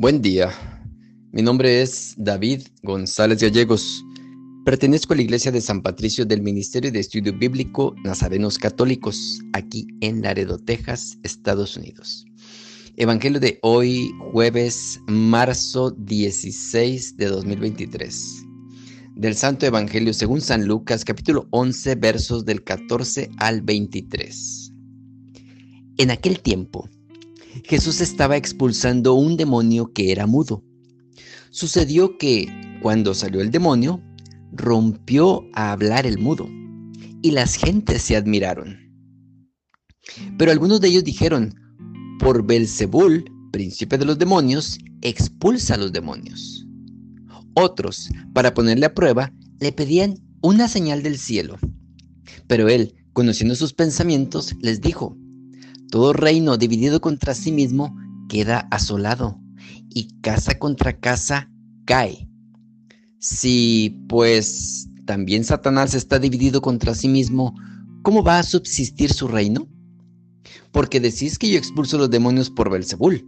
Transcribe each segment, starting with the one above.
Buen día. Mi nombre es David González Gallegos. Pertenezco a la Iglesia de San Patricio del Ministerio de Estudio Bíblico Nazarenos Católicos, aquí en Laredo, Texas, Estados Unidos. Evangelio de hoy, jueves, marzo 16 de 2023. Del Santo Evangelio según San Lucas, capítulo 11, versos del 14 al 23. En aquel tiempo, Jesús estaba expulsando un demonio que era mudo. Sucedió que, cuando salió el demonio, rompió a hablar el mudo, y las gentes se admiraron. Pero algunos de ellos dijeron, por Belzebul, príncipe de los demonios, expulsa a los demonios. Otros, para ponerle a prueba, le pedían una señal del cielo. Pero él, conociendo sus pensamientos, les dijo, todo reino dividido contra sí mismo queda asolado y casa contra casa cae. Si pues también Satanás está dividido contra sí mismo, ¿cómo va a subsistir su reino? Porque decís que yo expulso los demonios por Belzebul.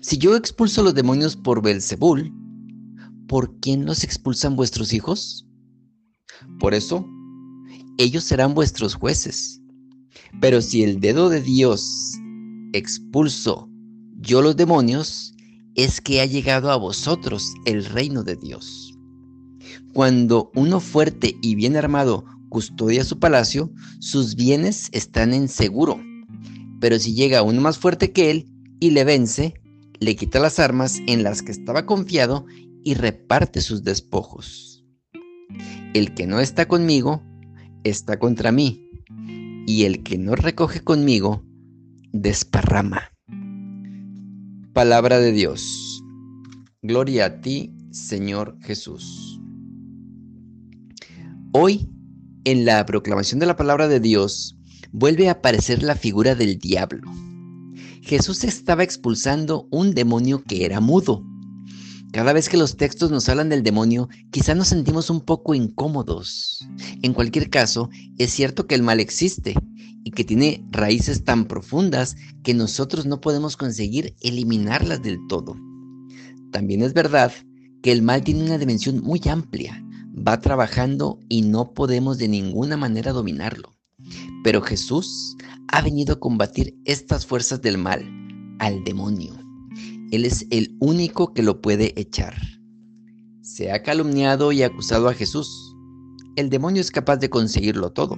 Si yo expulso los demonios por Belzebul, ¿por quién los expulsan vuestros hijos? Por eso, ellos serán vuestros jueces. Pero si el dedo de Dios expulso yo los demonios, es que ha llegado a vosotros el reino de Dios. Cuando uno fuerte y bien armado custodia su palacio, sus bienes están en seguro. Pero si llega uno más fuerte que él y le vence, le quita las armas en las que estaba confiado y reparte sus despojos. El que no está conmigo, está contra mí y el que no recoge conmigo, desparrama. Palabra de Dios. Gloria a ti, Señor Jesús. Hoy, en la proclamación de la palabra de Dios, vuelve a aparecer la figura del diablo. Jesús estaba expulsando un demonio que era mudo. Cada vez que los textos nos hablan del demonio, quizá nos sentimos un poco incómodos. En cualquier caso, es cierto que el mal existe y que tiene raíces tan profundas que nosotros no podemos conseguir eliminarlas del todo. También es verdad que el mal tiene una dimensión muy amplia, va trabajando y no podemos de ninguna manera dominarlo. Pero Jesús ha venido a combatir estas fuerzas del mal, al demonio. Él es el único que lo puede echar. Se ha calumniado y acusado a Jesús. El demonio es capaz de conseguirlo todo.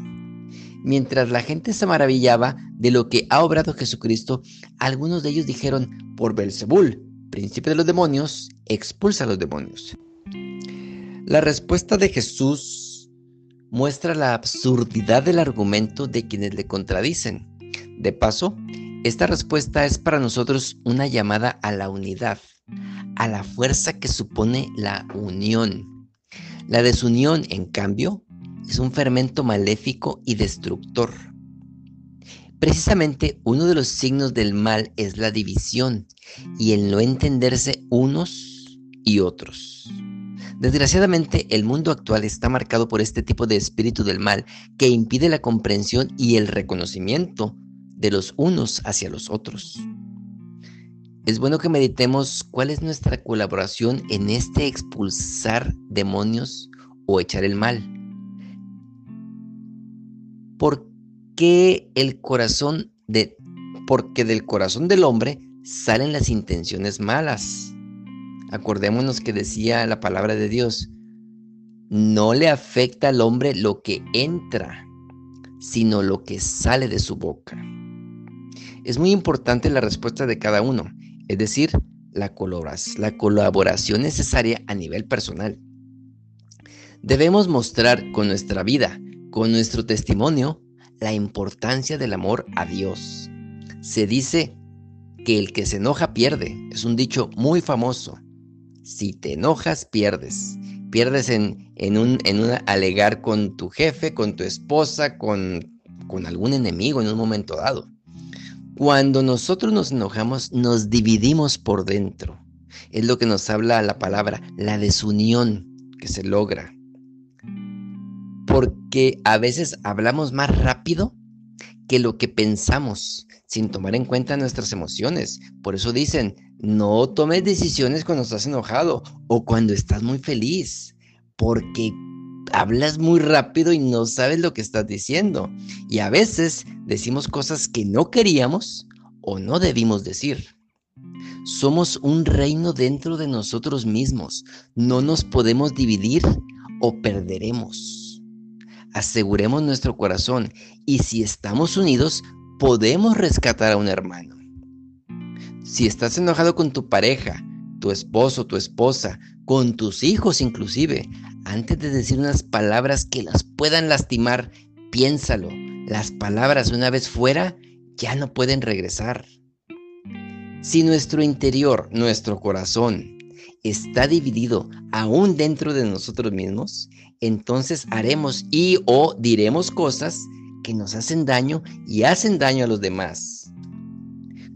Mientras la gente se maravillaba de lo que ha obrado Jesucristo, algunos de ellos dijeron, por Belzebul, príncipe de los demonios, expulsa a los demonios. La respuesta de Jesús muestra la absurdidad del argumento de quienes le contradicen. De paso, esta respuesta es para nosotros una llamada a la unidad, a la fuerza que supone la unión. La desunión, en cambio, es un fermento maléfico y destructor. Precisamente uno de los signos del mal es la división y el no entenderse unos y otros. Desgraciadamente, el mundo actual está marcado por este tipo de espíritu del mal que impide la comprensión y el reconocimiento de los unos hacia los otros. Es bueno que meditemos cuál es nuestra colaboración en este expulsar demonios o echar el mal. ¿Por qué el corazón de porque del corazón del hombre salen las intenciones malas? Acordémonos que decía la palabra de Dios, no le afecta al hombre lo que entra, sino lo que sale de su boca. Es muy importante la respuesta de cada uno, es decir, la, colaboración necesaria a nivel personal. Debemos mostrar con nuestra vida, con nuestro testimonio, la importancia del amor a Dios. Se dice que el que se enoja pierde. Es un dicho muy famoso. Si te enojas, pierdes. Pierdes en, un, alegar con tu jefe, con tu esposa, con, con algún enemigo en un momento dado. Cuando nosotros nos enojamos, nos dividimos por dentro. Es lo que nos habla la palabra, la desunión que se logra. Porque a veces hablamos más rápido que lo que pensamos, sin tomar en cuenta nuestras emociones. Por eso dicen, No tomes decisiones cuando estás enojado o cuando estás muy feliz, porque hablas muy rápido y no sabes lo que estás diciendo. Y a veces decimos cosas que no queríamos o no debimos decir. Somos un reino dentro de nosotros mismos. No nos podemos dividir o perderemos. Aseguremos nuestro corazón y si estamos unidos, podemos rescatar a un hermano. Si estás enojado con tu pareja, tu esposo, tu esposa, con tus hijos inclusive, antes de decir unas palabras que las puedan lastimar, piénsalo. Las palabras una vez fuera ya no pueden regresar. Si nuestro interior, nuestro corazón, está dividido aún dentro de nosotros mismos, entonces haremos y o diremos cosas que nos hacen daño y hacen daño a los demás.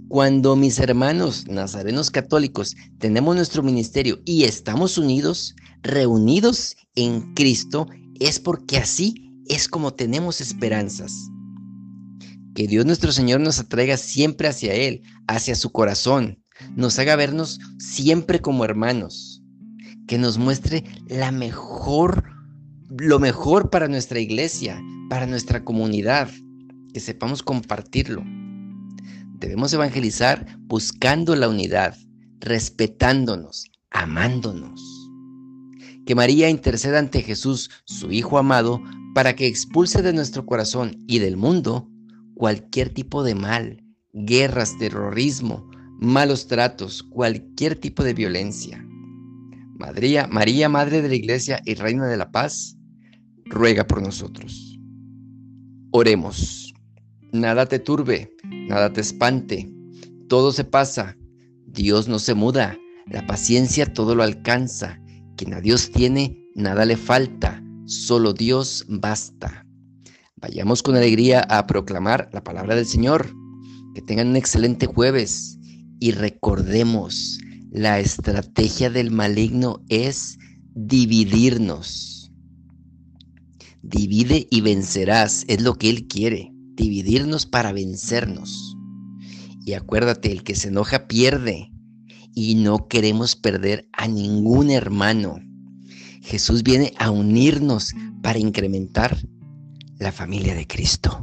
Cuando mis hermanos nazarenos católicos tenemos nuestro ministerio y estamos unidos, reunidos en Cristo, es porque así es como tenemos esperanzas. Que Dios nuestro Señor nos atraiga siempre hacia Él, hacia su corazón, nos haga vernos siempre como hermanos, que nos muestre la mejor, lo mejor para nuestra iglesia, para nuestra comunidad, que sepamos compartirlo. Debemos evangelizar buscando la unidad, respetándonos, amándonos. Que María interceda ante Jesús, su Hijo amado, para que expulse de nuestro corazón y del mundo cualquier tipo de mal, guerras, terrorismo, malos tratos, cualquier tipo de violencia. María, María, Madre de la Iglesia y Reina de la Paz, ruega por nosotros. Oremos. Nada te turbe, nada te espante, todo se pasa, Dios no se muda, la paciencia todo lo alcanza, quien a Dios tiene, nada le falta, solo Dios basta. Vayamos con alegría a proclamar la palabra del Señor. Que tengan un excelente jueves. Y recordemos, la estrategia del maligno es dividirnos. Divide y vencerás, es lo que Él quiere dividirnos para vencernos. Y acuérdate, el que se enoja pierde. Y no queremos perder a ningún hermano. Jesús viene a unirnos para incrementar la familia de Cristo.